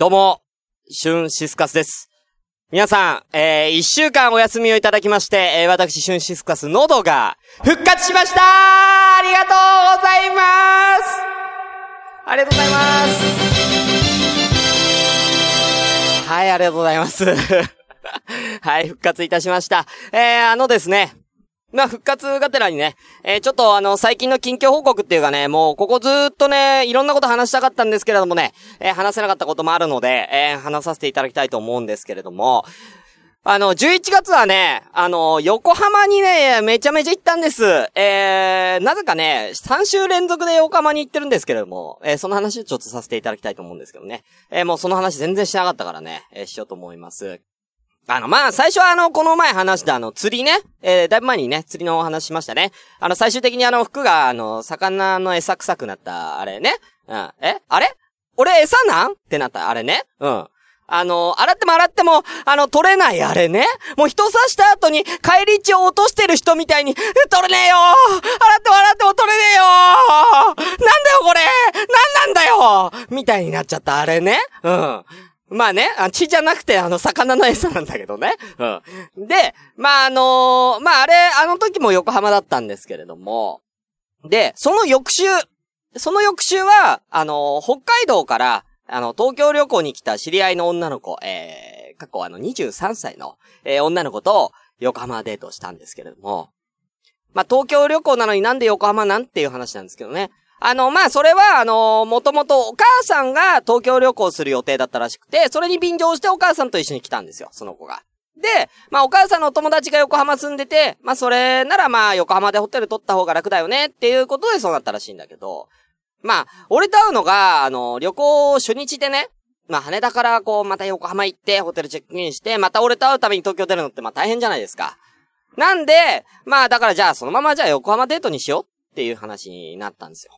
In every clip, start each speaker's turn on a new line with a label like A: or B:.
A: どうも、シュンシスカスです。皆さん、えー、一週間お休みをいただきまして、えー、私、シュンシスカス、喉が復活しましたありがとうございますありがとうございますはい、ありがとうございます。はい、復活いたしました。えー、あのですね、まあ、復活がてらにね、えー、ちょっとあの、最近の近況報告っていうかね、もう、ここずーっとね、いろんなこと話したかったんですけれどもね、えー、話せなかったこともあるので、えー、話させていただきたいと思うんですけれども、あの、11月はね、あの、横浜にね、めちゃめちゃ行ったんです。えー、なぜかね、3週連続で横浜に行ってるんですけれども、えー、その話をちょっとさせていただきたいと思うんですけどね。えー、もうその話全然しなかったからね、えー、しようと思います。あの、まあ、最初はあの、この前話したあの、釣りね。えー、だいぶ前にね、釣りのお話しましたね。あの、最終的にあの、服があの、魚の餌臭くなった、あれね。うん。え？あれ？俺餌なん？ってなった、あれね。うん。あの、洗っても洗っても、あの、取れないあれね。もう人刺した後に、帰り血を落としてる人みたいに、取れねえよ洗っても洗っても取れねえよなんだよこれなんなんだよみたいになっちゃった、あれね。うん。まあね、あ血じゃなくて、あの、魚の餌なんだけどね。うん。で、まああのーまああれ、あの時も横浜だったんですけれども、で、その翌週、その翌週は、あのー北海道から、あの、東京旅行に来た知り合いの女の子、えー、過去あの、23歳の、えー女の子と、横浜デートをしたんですけれども、まあ、東京旅行なのになんで横浜なんていう話なんですけどね。あの、まあ、それは、あの、もともとお母さんが東京旅行する予定だったらしくて、それに便乗してお母さんと一緒に来たんですよ、その子が。で、まあ、お母さんのお友達が横浜住んでて、まあ、それならまあ、横浜でホテル取った方が楽だよねっていうことでそうなったらしいんだけど、まあ、俺と会うのが、あの、旅行初日でね、まあ、羽田からこう、また横浜行って、ホテルチェックインして、また俺と会うために東京出るのってまあ大変じゃないですか。なんで、まあ、だからじゃあそのままじゃあ横浜デートにしようっていう話になったんですよ。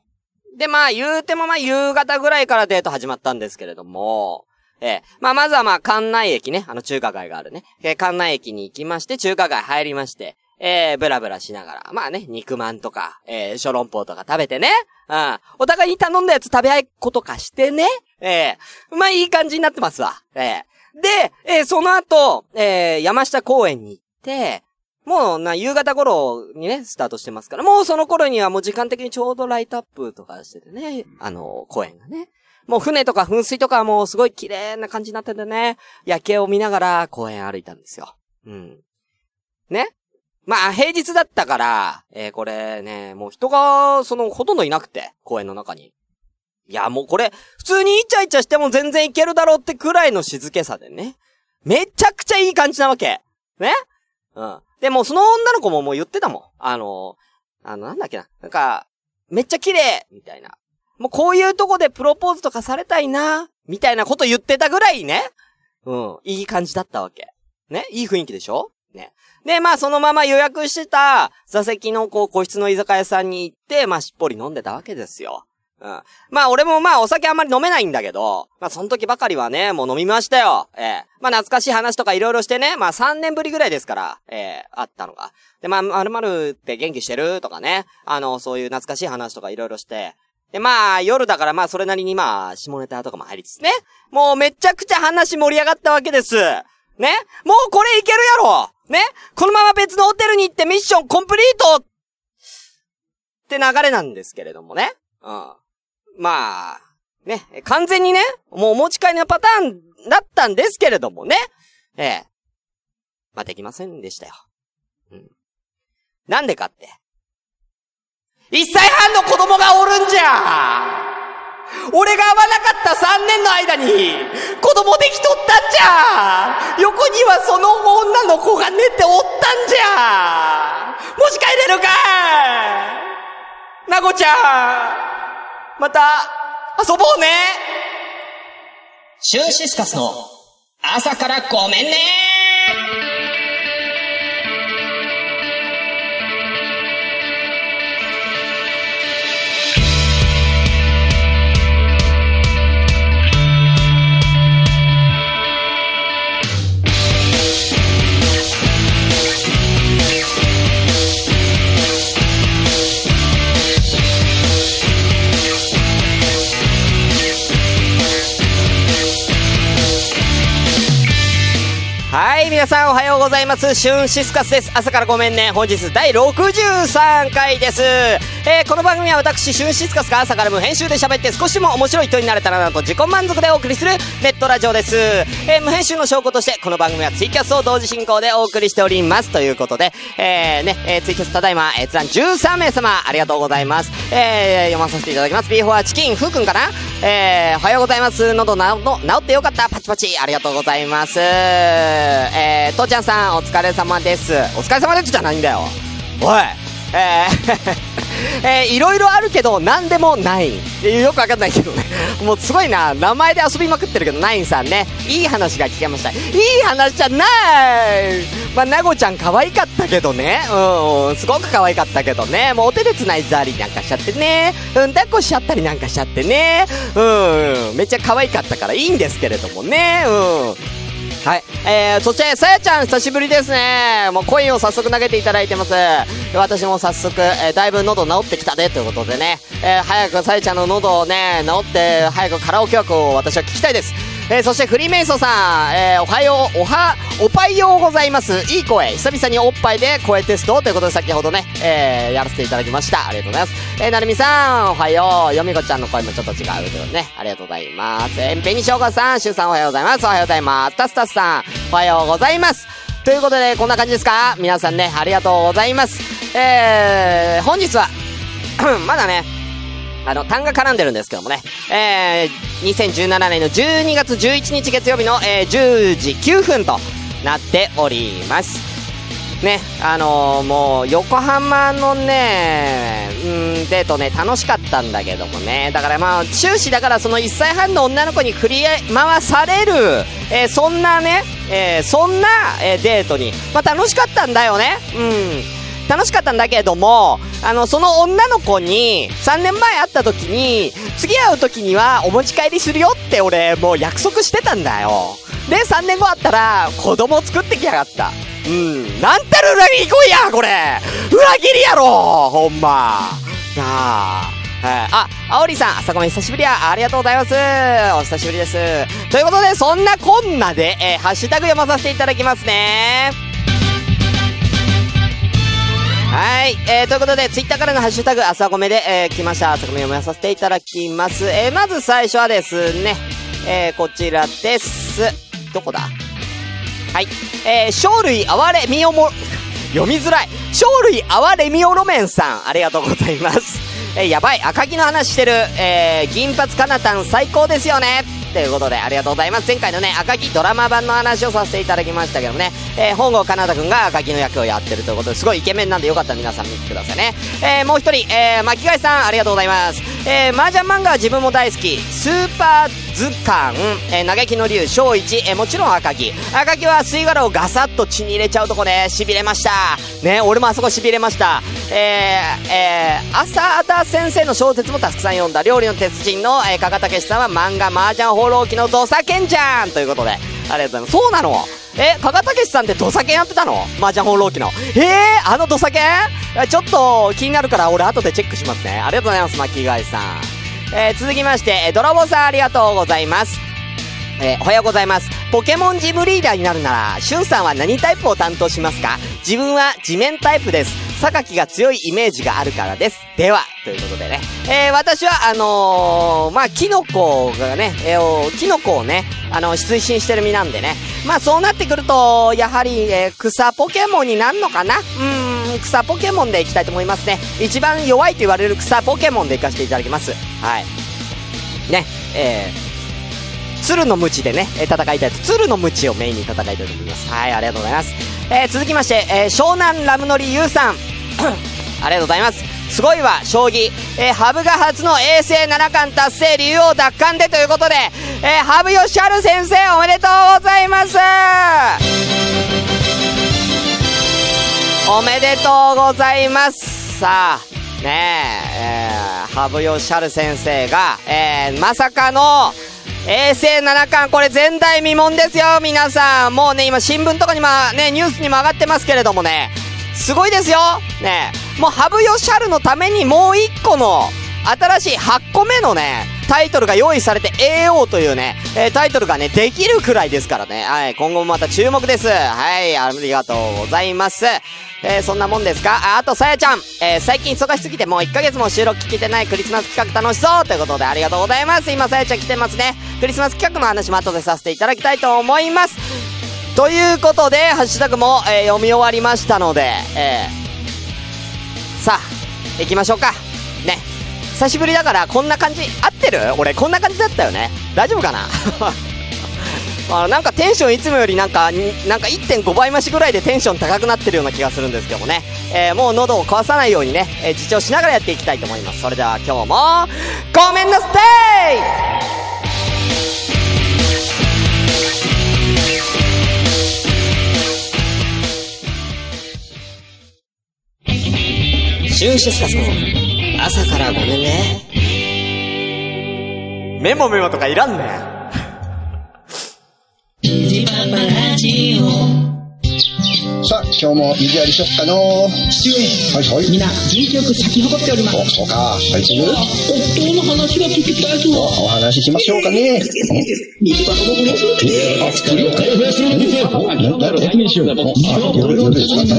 A: で、まあ、言うてもまあ、夕方ぐらいからデート始まったんですけれども、ええ。まあ、まずはまあ、関内駅ね、あの中華街があるね。えー関内駅に行きまして、中華街入りまして、えー、ブラブラしながら、まあね、肉まんとか、えー、小籠包とか食べてね、うん、お互いに頼んだやつ食べ合いことかしてね、えー、まあ、いい感じになってますわ。えー、で、えー、その後、えー、山下公園に行って、もうな、夕方頃にね、スタートしてますから、もうその頃にはもう時間的にちょうどライトアップとかしててね、あの、公園がね。もう船とか噴水とかもうすごい綺麗な感じになっててね、夜景を見ながら公園歩いたんですよ。うん。ね？まあ、平日だったから、えーこれね、もう人が、その、ほとんどいなくて、公園の中に。いや、もうこれ、普通にイチャイチャしても全然いけるだろうってくらいの静けさでね。めちゃくちゃいい感じなわけ。ね？うん。で、もうその女の子ももう言ってたもん。あの、あの、なんだっけな。なんか、めっちゃ綺麗みたいな。もうこういうとこでプロポーズとかされたいなみたいなこと言ってたぐらいね。うん。いい感じだったわけ。ね？いい雰囲気でしょ？ね。で、まあそのまま予約してた座席のこう個室の居酒屋さんに行って、まあしっぽり飲んでたわけですよ。うん。まあ俺もまあお酒あんまり飲めないんだけど、まあその時ばかりはね、もう飲みましたよ。ええまあ懐かしい話とかいろいろしてね、まあ3年ぶりぐらいですから、ええあったのが。で、まあ、まるまるって元気してるとかね、あの、そういう懐かしい話とかいろいろして、で、まあ、夜だからまあ、それなりにまあ、下ネタとかも入りつつね。もうめちゃくちゃ話盛り上がったわけです。ねもうこれいけるやろねこのまま別のホテルに行ってミッションコンプリートって流れなんですけれどもね。うん。まあ、ね、完全にね、もうお持ち帰りのパターンだったんですけれどもね。ええ。まあ、できませんでしたよ。うん。なんでかって。一歳半の子供がおるんじゃ俺が会わなかった3年の間に子供できとったんじゃ横にはその女の子が寝ておったんじゃもし帰れるかなごちゃんまた遊ぼうね。
B: シュンシスカスの朝からごめんね「い
A: 皆さんおはようございます。シュンシスカスです。朝からごめんね。本日第63回です。えー、この番組は私、シュンシスカスが朝から無編集で喋って少しでも面白い人になれたらなと自己満足でお送りするネットラジオです。えー、無編集の証拠として、この番組はツイキャスを同時進行でお送りしております。ということで、えー、ね、えー、ツイキャスただいま、閲覧13名様、ありがとうございます。えー、読まさせていただきます。ビーフォアチキン、ふうくんかな？えー、おはようございます。喉な、の、治ってよかった。パチパチ。ありがとうございます。えー、父ちゃんさん、お疲れ様です。お疲れ様ですじゃないんだよ。おい。えーえー、いろいろあるけど、なんでもない。よくわかんないけどね。もうすごいな。名前で遊びまくってるけど、ナインさんね。いい話が聞けました。いい話じゃないまあ、なごちゃん可愛かったけどね。うん、すごく可愛かったけどね。もうお手で繋いだりなんかしちゃってね。うん、抱っこしちゃったりなんかしちゃってね。うん、めっちゃ可愛かったからいいんですけれどもね。うん。はい。えー、そして、さやちゃん、久しぶりですね。もうコインを早速投げていただいてます。私も早速、えー、だいぶ喉治ってきたで、ということでね。えー、早くさやちゃんの喉をね、治って、早くカラオケ枠を私は聞きたいです。えー、そしてフリーメイソンさん、えー、おはよう、おは、おぱいようございます。いい声。久々におっぱいで声テストということで先ほどね、えー、やらせていただきました。ありがとうございます。えー、なるみさん、おはよう。よみこちゃんの声もちょっと違うけどね。ありがとうございます。えー、紅しょうがさん、しゅうさんおはようございます。おはようございます。タスタスさん、おはようございます。ということで、こんな感じですか？皆さんね、ありがとうございます。えー、本日は、まだね、あの、単が絡んでるんですけどもね、えー、2017年の12月11日月曜日の、えー、10時9分となっております。ね、あのー、もう、横浜のね、うん、デートね、楽しかったんだけどもね、だからまあ、終始だからその1歳半の女の子に振り回される、えー、そんなね、えー、そんな、え、デートに、まあ楽しかったんだよね、うん。楽しかったんだけれども、あの、その女の子に、3年前会った時に、次会う時にはお持ち帰りするよって俺、もう約束してたんだよ。で、3年後会ったら、子供作ってきやがった。うん。なんたる裏切り来いや、これ裏切りやろほんま。なあ。はい。あ、あおりさん、朝ごめん久しぶりや。ありがとうございます。お久しぶりです。ということで、そんなこんなで、えー、ハッシュタグ読まさせていただきますね。はい。えー、ということで、ツイッターからのハッシュタグ、朝ごめで、えー、来ました。朝ごめ読みさせていただきます。えー、まず最初はですね、えー、こちらです。どこだ？はい。えー、生類哀れみおも、読みづらい。生類哀れみおろめんさん、ありがとうございます。えー、やばい。赤木の話してる。えー、銀髪かなたん最高ですよね。ということで、ありがとうございます。前回のね、赤木ドラマ版の話をさせていただきましたけどね、えー、本郷かなたくんが赤木の役をやってるということで、すごいイケメンなんでよかったら皆さん見てくださいね。えー、もう一人、えー、巻貝さん、ありがとうございます。えー、麻雀漫画は自分も大好き。スーパー図鑑、えー、嘆きの竜、小一、えー、もちろん赤木。赤木は吸い殻をガサッと血に入れちゃうとこね、痺れました。ね、俺もあそこ痺れました。えー、えー、浅田先生の小説もたくさん読んだ、料理の鉄人の、えー、加賀武さんは漫画麻雀放浪記の土佐犬じゃんということで、ありがとうございます。そうなの？え、加賀武さんって土佐犬やってたの？麻雀放浪記の。えー、あの土佐犬ちょっと気になるから俺後でチェックしますね。ありがとうございます、巻貝さん。えー、続きまして、え、ドラボさんありがとうございます。えー、おはようございます。ポケモンジムリーダーになるなら、しゅんさんは何タイプを担当しますか？自分は地面タイプです。榊が強いイメージがあるからです。では、ということでね。えー、私は、あのー、まあ、キノコがね、えー、キノコをね、あの、推進してる身なんでね。まあ、そうなってくると、やはり、えー、草ポケモンになるのかな？うーん、草ポケモンでいきたいと思いますね。一番弱いと言われる草ポケモンでいかせていただきます。はい。ね、えー、鶴のムチでね、戦いたいと。鶴のムチをメインに戦いたいと思います。はい、ありがとうございます。えー、続きまして、えー、湘南ラムノリユウさん。ありがとうございます。すごいわ、将棋。えー、羽生が初の衛星七冠達成、竜王奪還でということで、えー、羽生善治先生おめでとうございますおめでとうございますさあ、ねえ、えー、羽生善治先生が、えー、まさかの、衛星七冠、これ前代未聞ですよ、皆さん。もうね、今新聞とかにもね、ニュースにも上がってますけれどもね、すごいですよ。ね。もう羽生善治のためにもう一個の、新しい8個目のね、タイトルが用意されて AO というね、えー、タイトルがね、できるくらいですからね。はい、今後もまた注目です。はい、ありがとうございます。えー、そんなもんですか？あ、あと、さやちゃん。えー、最近忙しすぎてもう1ヶ月も収録聞けてないクリスマス企画楽しそうということでありがとうございます。今、さやちゃん来てますね。クリスマス企画の話も後でさせていただきたいと思います。ということで、ハッシュタグも、えー、読み終わりましたので、えー、さあ、行きましょうか。ね。久しぶりだからこんな感じ、合ってる？俺こんな感じだったよね。大丈夫かな？あなんかテンションいつもよりなんか、なんか1.5倍増しぐらいでテンション高くなってるような気がするんですけどもね。えー、もう喉を壊さないようにね、えー、自重しながらやっていきたいと思います。それでは今日も、ごめんなさいシュンシスカスの朝からごめんね。メモメモとかいらんね
C: 今日も意地ありしよっかの
D: 父上。
C: はいはい。
D: みんな、元気よく咲き誇っております。
C: お、そうか。最近夫
D: の話が聞きたいぞ。
C: お話ししましょうかね。
D: 虹パパもこれ。
C: あ、作る開封するんですよ。なんだろう。説しよう。あ、夜、夜ですか。うる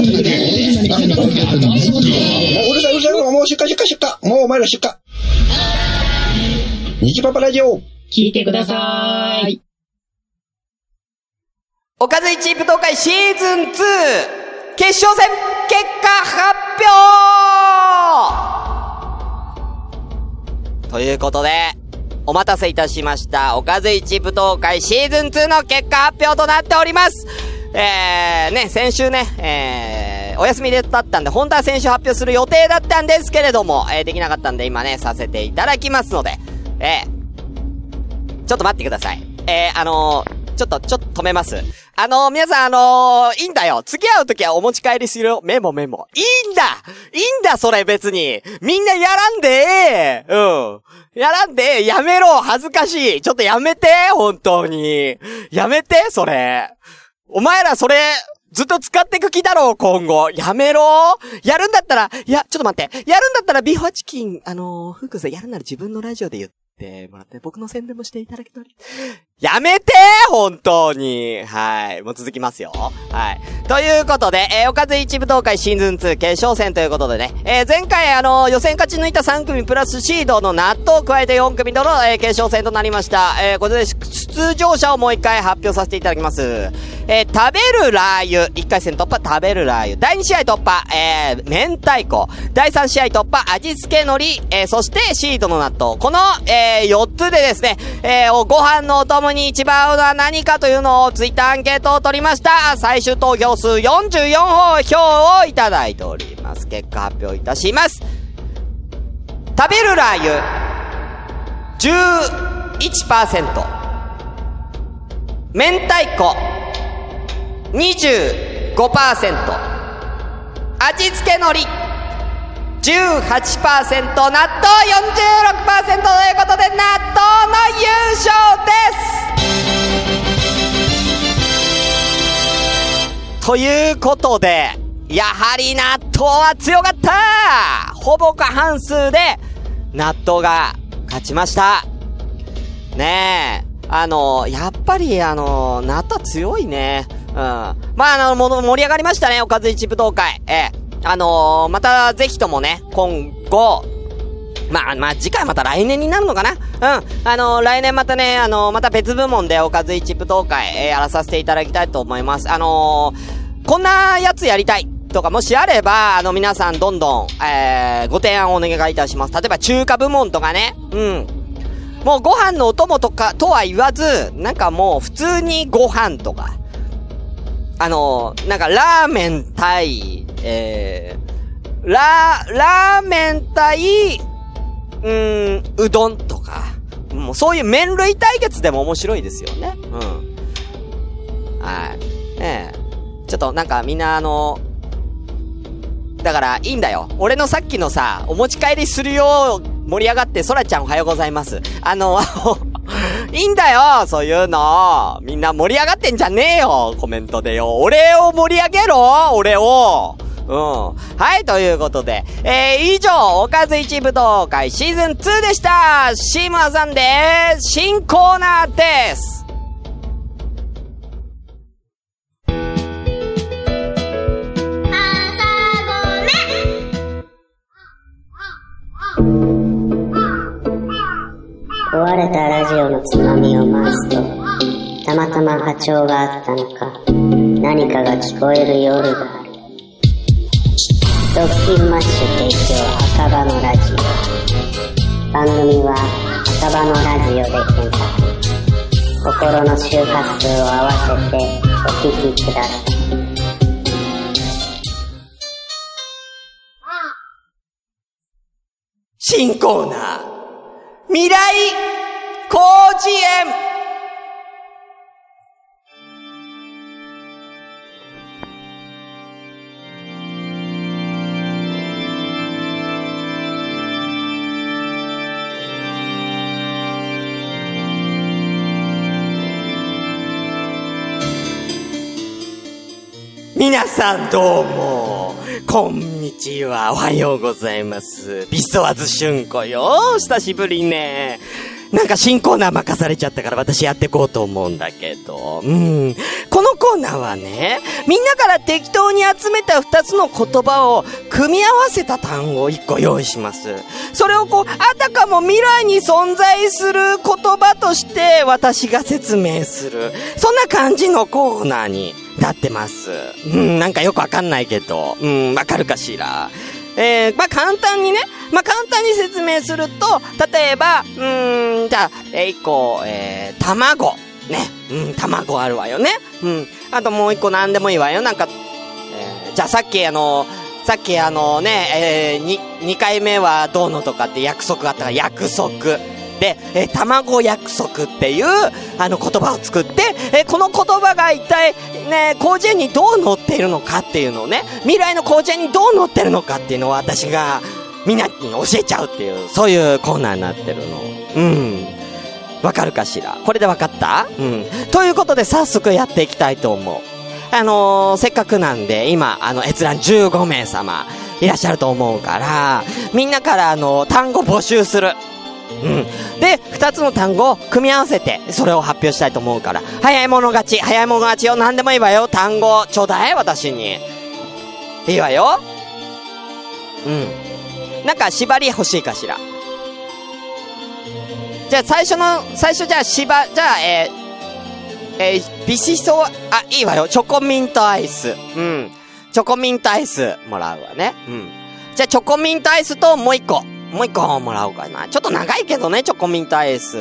C: さい、うるさい。もう出荷、出荷、出荷。もうお前ら出荷。虹パパラジオ。
D: 聞いてください。
A: おかずいチープ東海シーズン2決勝戦結果発表ということで、お待たせいたしました。おかずいチープ東海シーズン2の結果発表となっておりますえー、ね、先週ね、えー、お休みでだったんで、本当は先週発表する予定だったんですけれども、えー、できなかったんで今ね、させていただきますので、えー、ちょっと待ってください。えー、あの、ちょっと、ちょっと止めます。あのー、皆さん、あのー、いいんだよ。付き合うときはお持ち帰りするよ。メモメモ。いいんだいいんだ、それ別に。みんなやらんでええうん。やらんでええやめろ恥ずかしいちょっとやめて本当に。やめてそれ。お前らそれ、ずっと使ってく気だろう、今後。やめろやるんだったら、いや、ちょっと待って。やるんだったらビーファチキン、あのー、フークスやるなら自分のラジオで言って。ってもらって、僕の宣伝もしていただけたり。やめて本当にはい。もう続きますよ。はい。ということで、えー、おかず一部東海シーズン2決勝戦ということでね、えー、前回あのー、予選勝ち抜いた3組プラスシードの納豆を加えて4組との、えー、決勝戦となりました。えー、これで出場者をもう一回発表させていただきます。えー、食べるラー油、1回戦突破食べるラー油。第2試合突破、えー、明太子。第3試合突破、味付け海苔、えー、そしてシードの納豆。この、えー、4つでですね、えー、ご飯のお供に一番合うのは何かというのをツイッターアンケートを取りました。最終投票数44票をいただいております。結果発表いたします。食べるラー油、11%。明太子、25%。味付け海苔、18%、納豆46%ということで、納豆の優勝ですということで、やはり納豆は強かったほぼ過半数で、納豆が勝ちました。ねえ。あの、やっぱりあの、納豆強いね。うん。まあ、あの、盛り上がりましたね、おかず一武道会。ええ。あのー、またぜひともね、今後、まあ、まあ、次回また来年になるのかな？うん。あのー、来年またね、あのー、また別部門でおかず一武道会、えー、やらさせていただきたいと思います。あのー、こんなやつやりたいとかもしあれば、あの、皆さんどんどん、えー、ご提案をお願いいたします。例えば中華部門とかね。うん。もうご飯のお供とか、とは言わず、なんかもう普通にご飯とか。あのなんかラーメン対、えー、ラー、ラーメン対、うーん、うどんとか、もうそういう麺類対決でも面白いですよね。うん。はい。ねえ。ちょっとなんかみんなあの、だからいいんだよ。俺のさっきのさ、お持ち帰りするよう盛り上がって、そらちゃんおはようございます。あの、いいんだよそういうのみんな盛り上がってんじゃねえよコメントでよ。俺を盛り上げろ俺をうん。はい、ということで、えー、以上、おかず一武道会シーズン2でした。シーム挟んで、新コーナーです。
E: 壊れたラジオのつまみを回すと、たまたま波長があったのか、何かが聞こえる夜がある。ドッキンマッシュ提供赤羽のラジオ。番組は赤羽のラジオで検索。心の周波数を合わせてお聞きください。
A: 新コーナー、未来工事園皆さんどうも。こんにちは。おはようございます。ビスワズ春子よ。久しぶりね。なんか新コーナー任されちゃったから私やってこうと思うんだけど。うん。このコーナーはね、みんなから適当に集めた二つの言葉を組み合わせた単語を一個用意します。それをこう、あたかも未来に存在する言葉として私が説明する。そんな感じのコーナーになってます。うん、なんかよくわかんないけど。うん、わかるかしら？えー、まあ、簡単にね、まあ、簡単に説明すると、例えば、うーん、じゃあ、えー、一個、えー、卵。ね。うん、卵あるわよね。うん。あともう一個なんでもいいわよ。なんか、えーじゃあさっきあの、さっきあのね、えー、二、二回目はどうのとかって約束があったから約束。で、えー卵約束っていう、あの言葉を作って、えーこの言葉が一体、ね、広辞苑にどう載っているのかっていうのをね、未来の広辞苑にどう載ってるのかっていうのを私が、みんなに教えちゃうっていう、そういうコーナーになってるの。うん。わかるかしら？これでわかった？うん。ということで早速やっていきたいと思う。あのーせっかくなんで、今、あの、閲覧15名様いらっしゃると思うから、みんなからあの、単語募集する。うん。で、二つの単語を組み合わせて、それを発表したいと思うから、早い者勝ち、早い者勝ちよ、何でもいいわよ、単語、ちょうだい、私に。いいわよ。うん。なんか縛り欲しいかしら。じゃあ最初の、最初じゃあ縛、じゃあ、えー、えー、ビシソ、あ、いいわよ。チョコミントアイス。うん。チョコミントアイスもらうわね。うん。じゃあチョコミントアイスともう一個。もう一個もらおうかな。ちょっと長いけどね、チョコミントアイス。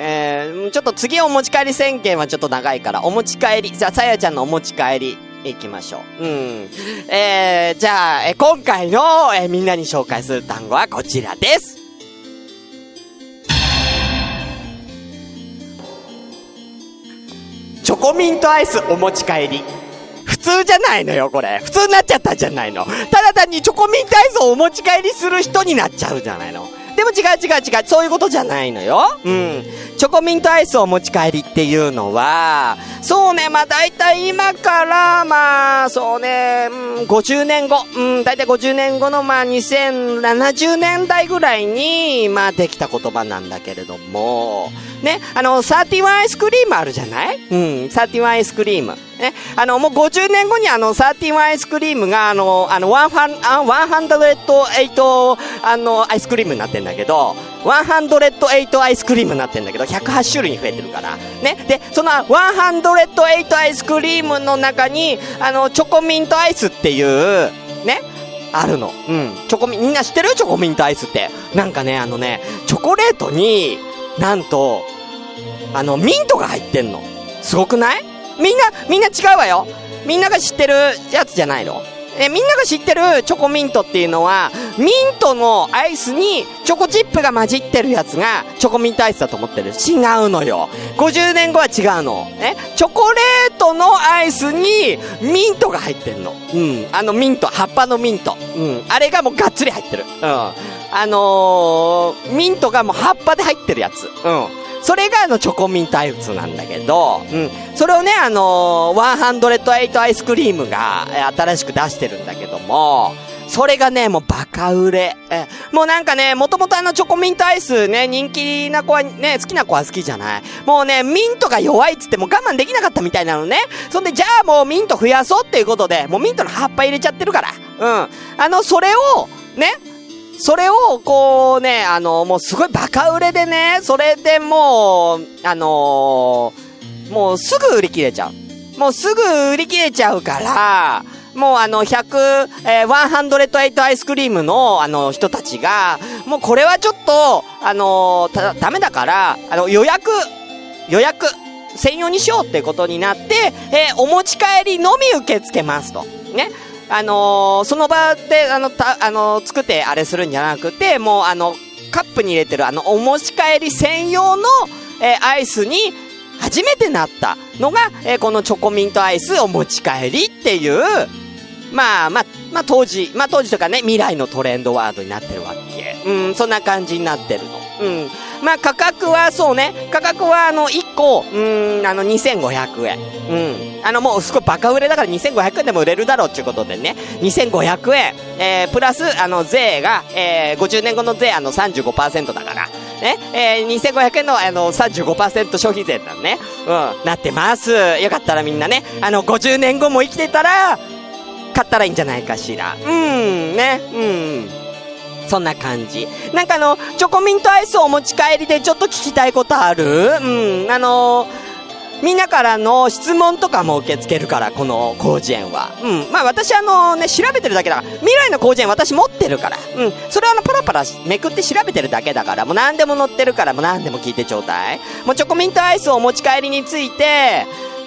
A: えー、ちょっと次お持ち帰り宣言はちょっと長いから、お持ち帰り、じゃあさやちゃんのお持ち帰り、行きましょう。うん。えー、じゃあ、えー今回の、えーみんなに紹介する単語はこちらです。チョコミントアイスお持ち帰り。普通じゃないのよ、これ。普通になっちゃったんじゃないの。ただ単にチョコミントアイスをお持ち帰りする人になっちゃうじゃないの。でも違う違う違う、そういうことじゃないのよ。うん。チョコミントアイスをお持ち帰りっていうのは、そうね、まあ大体今から、まあ、そうね、うん、50年後、うん、大体50年後のまあ2070年代ぐらいに、まあできた言葉なんだけれども、ね、あの、サーティワンアイスクリームあるじゃない？うん、サーティワンアイスクリーム。ね、あの、もう50年後にあの、サーティワンアイスクリームが、あの、あの、 One Hun、あ、 One Hundred Eight、あの、アイスクリームになってんだけど、 One Hundred Eight アイスクリームになってんだけど、108種類に増えてるから。ね。で、その One Hundred Eight アイスクリームの中に、あの、チョコミントアイスっていう、ね。あるの。うん。チョコミ、みんな知ってる？チョコミントアイスって。なんかね、あのね、チョコレートに、なんと、あの、ミントが入ってんの。すごくない？みんな、みんな違うわよ。みんなが知ってるやつじゃないの。え、みんなが知ってるチョコミントっていうのは、ミントのアイスにチョコチップが混じってるやつがチョコミントアイスだと思ってる。違うのよ。50年後は違うの。ね。チョコレートのアイスにミントが入ってんの。うん。あのミント、葉っぱのミント。うん。あれがもうがっつり入ってる。うん。あのー、ミントがもう葉っぱで入ってるやつ。うん。それがあのチョコミントアイスなんだけど、うん。それをね、あのー、108アイスクリームが新しく出してるんだけども、それがね、もうバカ売れ。え、もうなんかね、もともとあのチョコミントアイスね、人気な子はね、好きな子は好きじゃない。もうね、ミントが弱いっつってもう我慢できなかったみたいなのね。そんで、じゃあもうミント増やそうっていうことで、もうミントの葉っぱ入れちゃってるから。うん。あの、それを、ね、それを、こうね、あの、もうすごいバカ売れでね、それでもう、あのー、もうすぐ売り切れちゃう。もうすぐ売り切れちゃうから、もうあの、100、えー、108アイスクリームの、あの、人たちが、もうこれはちょっと、あのー、ダメだから、あの、予約、予約、専用にしようってことになって、えー、お持ち帰りのみ受け付けますと。ね。あのー、その場で、あの、た、あのー、作ってあれするんじゃなくて、もうあの、カップに入れてるあの、お持ち帰り専用の、えー、アイスに、初めてなったのが、えー、このチョコミントアイスお持ち帰りっていう、まあまあ、まあ当時、まあ当時とかね、未来のトレンドワードになってるわけ。うん、そんな感じになってるの。うん。まあ価格はそうね、価格はあの1個、うん、あの2500円。うん。あのもうすごいバカ売れだから2500円でも売れるだろうっていうことでね、2500円。えー、プラスあの税が、えー、50年後の税あの35%だから。ね、えー、2500円のあの35%消費税だね。うん、なってます。よかったらみんなね、あの50年後も生きてたら、買ったらいいんじゃないかしら。うん、ね、うん。そんな感じ。なんかあの、チョコミントアイスをお持ち帰りでちょっと聞きたいことある？うん、あのみんなからの質問とかも受け付けるから、この広辞苑は。うん。まあ私あのね、調べてるだけだから、未来の広辞苑私持ってるから。うん。それはあの、パラパラめくって調べてるだけだから、もう何でも載ってるから、もう何でも聞いてちょうだい。もうチョコミントアイスをお持ち帰りについて、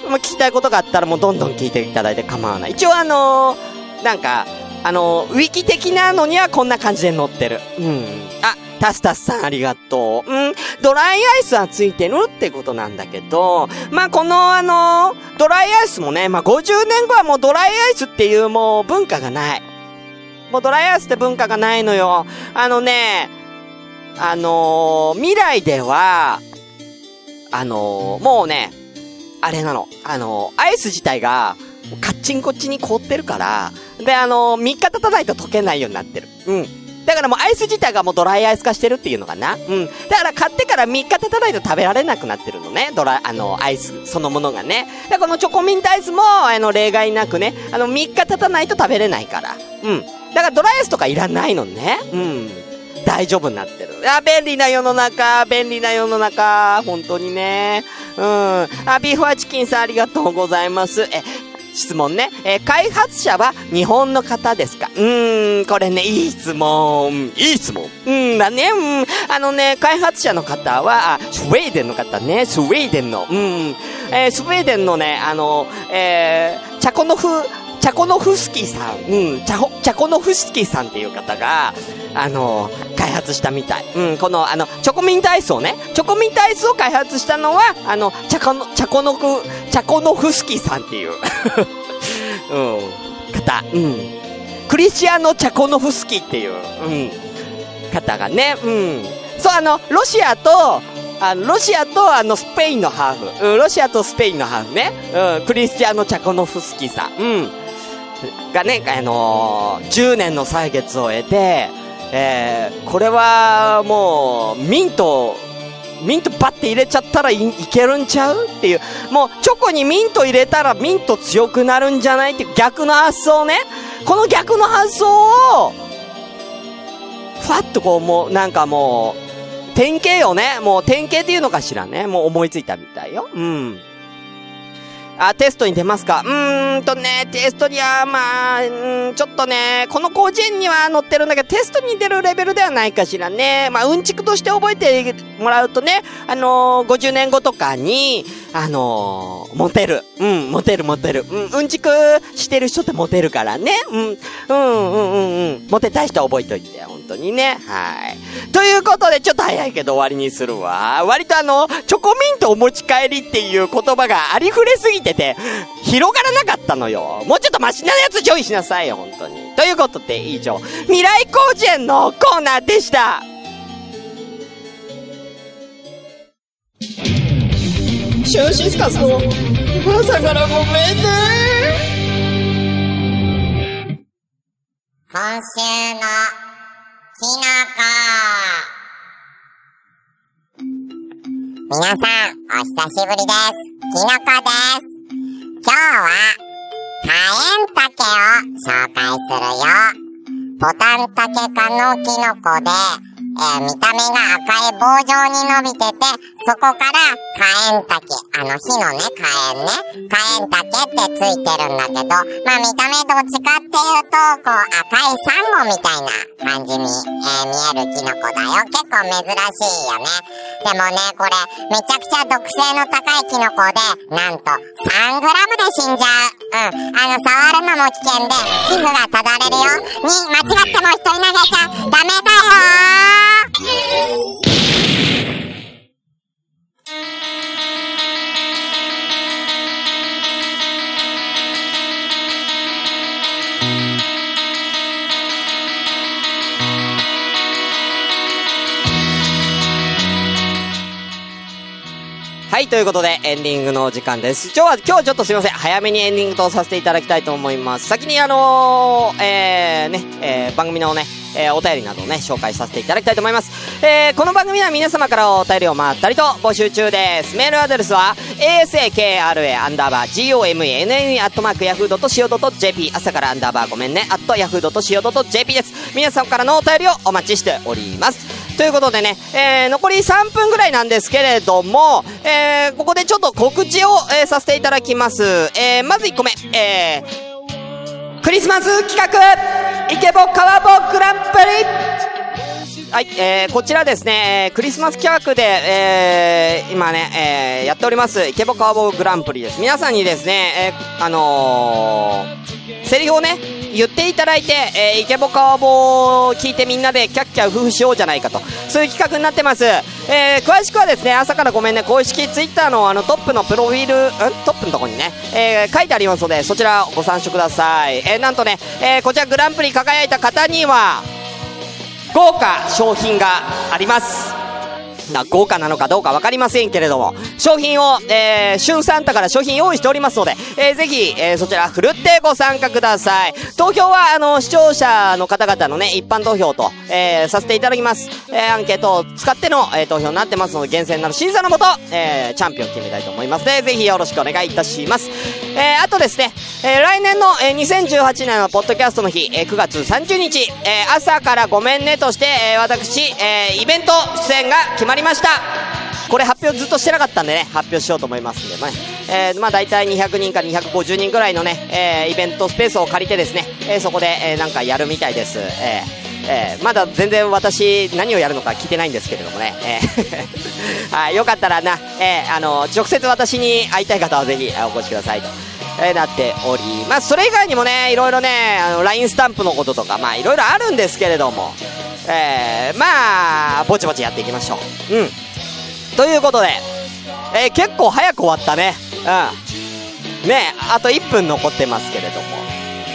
A: もう聞きたいことがあったらもうどんどん聞いていただいて構わない。一応あの、なんか、あのー、ウィキ的なのにはこんな感じで載ってる。うん。あ、タスタスさんありがとう。うん。ドライアイスはついてるってことなんだけど、まあ、このあのー、ドライアイスもね、まあ、50年後はもうドライアイスっていうもう文化がない。もうドライアイスって文化がないのよ。あのね、あの未来では、あのもうね、あれなの。あの、アイス自体が、カッチンコッチに凍ってるから、で、あの、3日経たないと溶けないようになってる。うん。だからもうアイス自体がもうドライアイス化してるっていうのかな。うん。だから買ってから3日経たないと食べられなくなってるのね。ドラ、あの、アイスそのものがね。だからこのチョコミントアイスも、あの、例外なくね、あの、3日経たないと食べれないから。うん。だからドライアイスとかいらないのね。うん。大丈夫になってる。あ、便利な世の中、便利な世の中、本当にね。うん。あ、ビーフワチキンさんありがとうございます。え、質問ね。えー、開発者は日本の方ですか？うーん、これね、いい質問。いい質問。うんだね。うん。あのね、開発者の方は、あ、スウェーデンの方ね。スウェーデンの。うん。えー、スウェーデンのね、あの、えー、チャコノフ、チャコノフスキーさん、うん、チャホ、チャコノフスキーさんっていう方が、あの、開発したみたい。うん、この、あの、チョコミントアイスをね、チョコミントアイスを開発したのは、あの、チャコノ、チャコノフ、チャコノフスキーさんっていう、うん、方、うん。クリスチアノ・チャコノフスキーっていう、うん、方がね、うん。そう、あの、ロシアと、あの、ロシアとあの、スペインのハーフ。うん、ロシアとスペインのハーフね。うん、クリスチアノ・チャコノフスキーさん。うん。がね、あのー、10年の歳月を得て、えー、これはもう、ミント、ミントバッて入れちゃったらいいけるんちゃうっていう。もう、チョコにミント入れたらミント強くなるんじゃないっていう逆の発想ね。この逆の発想を、ファッとこう、もう、なんかもう、典型よね。もう典型っていうのかしらね。もう思いついたみたいよ。うん。あ、テストに出ますか？うーんとね、テストには、まあ、うん、ちょっとね、この広辞苑には載ってるんだけど、テストに出るレベルではないかしらね。まあ、うんちくとして覚えてもらうとね、あのー、50年後とかに、あのー、モテる。うん、モテるモテる。うん、うんちくしてる人ってモテるからね。うん、うん、うん、うん、うん。モテたい人は覚えといて、本当にね。はい。ということで、ちょっと早いけど終わりにするわ。割とあの、チョコミントお持ち帰りっていう言葉がありふれすぎてて、広がらなかったのよ。もうちょっとマシなやつチョイスしなさいよ、本当に。ということで、以上、未来広辞苑のコーナーでした。シュンシスカスの朝からごめんね。
F: 今週のきのこ。皆さん、お久しぶりです。きのこです。今日は、カエンタケを紹介するよ。ボタンタケ科のキノコで、えー見た目が赤い棒状に伸びてて、そこからカエンタケ、あの火のね、カエンね、カエンタケってついてるんだけど、まあ見た目どっちかっていうと、こう赤いサンゴみたいな感じに、えー見えるキノコだよ。結構珍しいよね。でもね、これ、めちゃくちゃ毒性の高いキノコで、なんと3グラムで死んじゃう。うん。あの、触るのも危険で、皮膚がただれるよ。に、間違っても人に投げちゃダメ
A: ということで、エンディングのお時間です。今日は、今日ちょっとすいません。早めにエンディングとさせていただきたいと思います。先にあのー、えー、ね、えー、番組のね、えー、お便りなどをね、紹介させていただきたいと思います。えー、この番組は皆様からお便りをまったりと募集中です。メールアドレスは、asakra アンダーバー gomenne アットマーク yahoo.co.jp 朝からアンダーバーごめんね、アット yahoo.co.jp です。皆様からのお便りをお待ちしております。ということでね、えー、残り3分ぐらいなんですけれども、えー、ここでちょっと告知を、えー、させていただきます。えー、まず1個目、えー、クリスマス企画イケボカワボグランプリはい、えー、こちらですね、えークリスマス企画で、えー、今ね、えー、やっております、イケボカワボグランプリです。皆さんにですね、えー、あのー、セリフをね、言っていただいて、えー、イケボカワボを聞いてみんなでキャッキャウフフしようじゃないかと、そういう企画になってます。えー、詳しくはですね、朝からごめんね、公式ツイッターのあのトップのプロフィール、ん？トップのとこにね、えー、書いてありますので、そちらご参照ください。え、なんとね、え、こちらグランプリ輝いた方には、豪華商品があります。な豪華なのかどうかわかりませんけれども、商品を、えー、旬サンタから商品用意しておりますので、えー、ぜひ、えー、そちら、ふるってご参加ください。投票は、あの、視聴者の方々のね、一般投票と、えー、させていただきます。えー、アンケートを使っての、えー、投票になってますので、厳選なる審査のもと、えー、チャンピオン決めたいと思いますので、ぜひよろしくお願いいたします。えー、あとですね、えー、来年の、えー、2018年のポッドキャストの日、えー、9月30日、えー、朝からごめんねとして、えー、私、えー、イベント出演が決まりました。これ発表ずっとしてなかったんでね、発表しようと思いますんで、まあね、えー、まあ大体200人から250人ぐらいのね、えー、イベントスペースを借りてですね、えー、そこで、えー、なんかやるみたいです。えーえー、まだ全然私何をやるのか聞いてないんですけれどもね、えー はい、よかったらな、えー、あの、直接私に会いたい方はぜひお越しくださいと。えーなっております。それ以外にもね、いろいろね、あの、LINE スタンプのこととか、まあ、いろいろあるんですけれども、えー、まあ、ぼちぼちやっていきましょう。うん。ということで、えー結構早く終わったね。うん。ねあと1分残ってますけれども。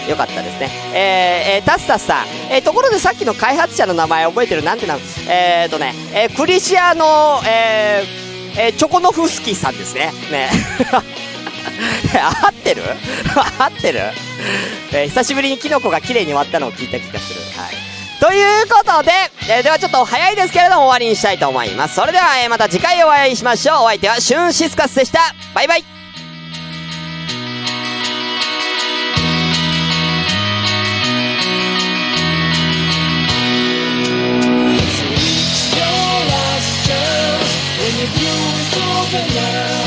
A: よかったですね。えー、えー、タスタスさん。えー、ところでさっきの開発者の名前覚えてるなんてなんえーとね、えー、クリシアの、えー、えー、チョコノフスキーさんですね。ね。合ってる？合ってる、えー久しぶりにキノコが綺麗に終わったのを聞いた気がする。はい。ということで、えーではちょっと早いですけれども終わりにしたいと思います。それでは、えーまた次回お会いしましょう。お相手はシュンシスカスでした。バイバイ。ganhar.